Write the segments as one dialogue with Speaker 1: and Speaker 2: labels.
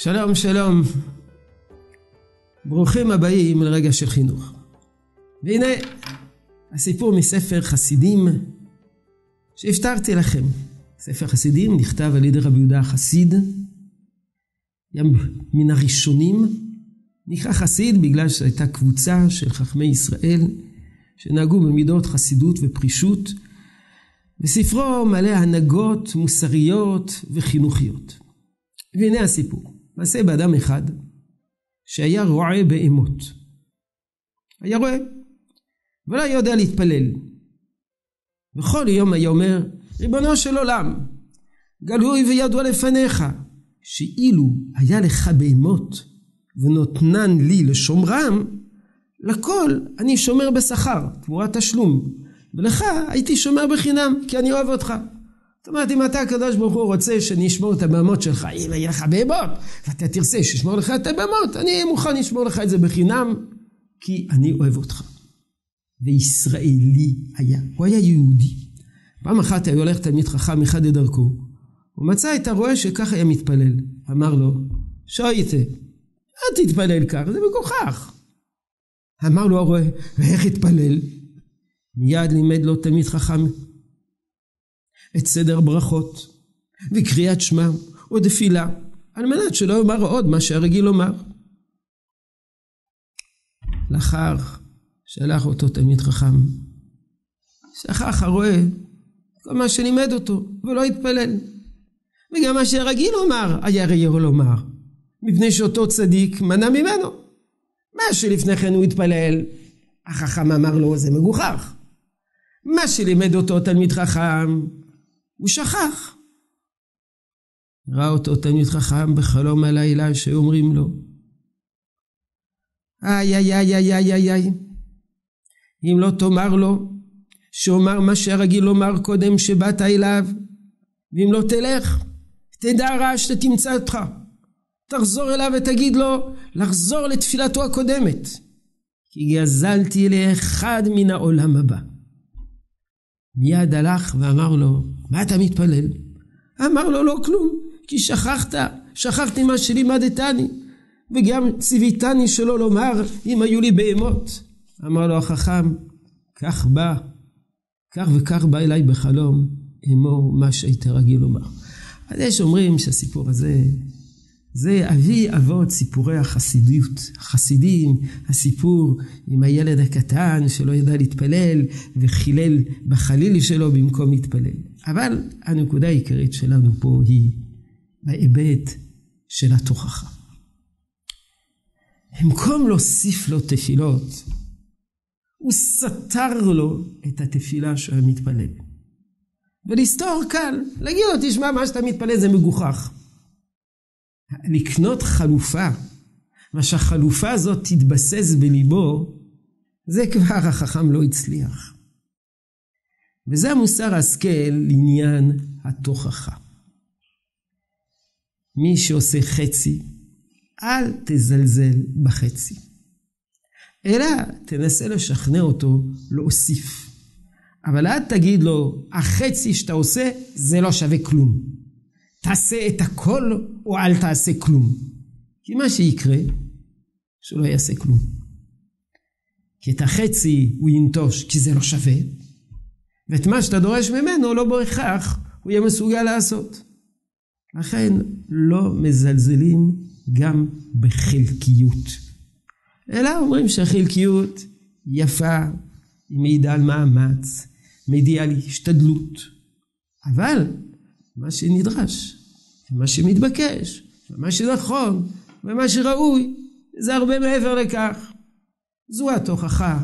Speaker 1: שלום, שלום. ברוכים הבאים לרגע של חינוך. והנה הסיפור מספר חסידים שהפתרתי לכם. ספר חסידים נכתב על ידי רבי יהודה החסיד, מן הראשונים, נקרא חסיד בגלל שהייתה קבוצה של חכמי ישראל שנהגו במידות חסידות ופרישות, וספרו מלא הנהגות מוסריות וחינוכיות. והנה הסיפור. מעשה באדם אחד שהיה רועה בהמות. היה רועה, ולא היה יודע להתפלל. וכל יום היה אומר, ריבונו של עולם, גלוי וידוע לפניך, שאילו היה לך בהמות ונותנן לי לשומרם, לכל אני שומר בשכר, תמורת תשלום, ולך הייתי שומר בחינם, כי אני אוהב אותך. זאת אומרת, אם אתה הקדוש ברוך הוא רוצה שאני אשמור את הבהמות שלך, אם יהיה לך בהמות, ואתה תרצה שישמור לך את הבהמות, אני מוכן לשמור לך את זה בחינם, כי אני אוהב אותך. וישראלי היה, הוא היה יהודי. פעם אחת היה הולך תלמיד חכם אחד לדרכו, הוא מצא את הרועה שככה היה מתפלל. אמר לו, שויטה, אל תתפלל כך, זה מגוחך. אמר לו הרועה, ואיך התפלל? מיד לימד לו תלמיד חכם את סדר ברכות, וקריאת שמע, או תפילה, על מנת שלא יאמר עוד מה שהרגיל לומר. לאחר שלח אותו תלמיד חכם, שכח הרואה כל מה שלימד אותו, ולא התפלל. וגם מה שרגיל לומר, היה ראייה לומר, מפני שאותו צדיק מנע ממנו. מה שלפני כן הוא התפלל, החכם אמר לו, זה מגוחך. מה שלימד אותו תלמיד חכם, הוא שכח. ראה אותו תלמיד חכם בחלום הלילה שאומרים לו, איי איי איי איי איי איי איי. אם לא תאמר לו שאומר מה שרגיל לומר קודם שבאת אליו ואם לא תלך תדע רע שתמצא אותך. תחזור אליו ותגיד לו לחזור לתפילתו הקודמת כי גזלתי לאחד מן העולם הבא מיד הלך ואמר לו, מה אתה מתפלל? אמר לו, לא כלום, כי שכחת, שכחתי מה שלימדתני, וגם ציוויתני שלא לומר אם היו לי בהמות. אמר לו החכם, כך בא, כך וכך בא אליי בחלום, אמור מה שהיית רגיל לומר. אז יש אומרים שהסיפור הזה זה אבי אבות סיפורי החסידיות, החסידים, הסיפור עם הילד הקטן שלא ידע להתפלל וחילל בחליל שלו במקום להתפלל. אבל הנקודה העיקרית שלנו פה היא בהיבט של התוכחה. במקום להוסיף לו תפילות, הוא סתר לו את התפילה שהוא היה מתפלל. ולסתור קל, להגיד לו, תשמע, מה שאתה מתפלל זה מגוחך. לקנות חלופה, מה שהחלופה הזאת תתבסס בליבו, זה כבר החכם לא הצליח. וזה המוסר השכל לעניין התוכחה. מי שעושה חצי, אל תזלזל בחצי. אלא תנסה לשכנע אותו להוסיף. אבל אל תגיד לו, החצי שאתה עושה זה לא שווה כלום. תעשה את הכל או אל תעשה כלום. כי מה שיקרה, שהוא לא יעשה כלום. כי את החצי הוא ינטוש כי זה לא שווה, ואת מה שאתה דורש ממנו לא בהכרח הוא יהיה מסוגל לעשות. לכן לא מזלזלים גם בחלקיות. אלא אומרים שהחלקיות יפה, היא מעידה על מאמץ, מעידה על השתדלות. אבל מה שנדרש, ומה שמתבקש, ומה שנכון, ומה שראוי, זה הרבה מעבר לכך. זו התוכחה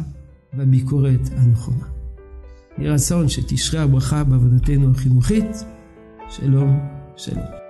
Speaker 1: והביקורת הנכונה. יהי רצון שתשרה הברכה בעבודתנו החינוכית. שלום, שלום.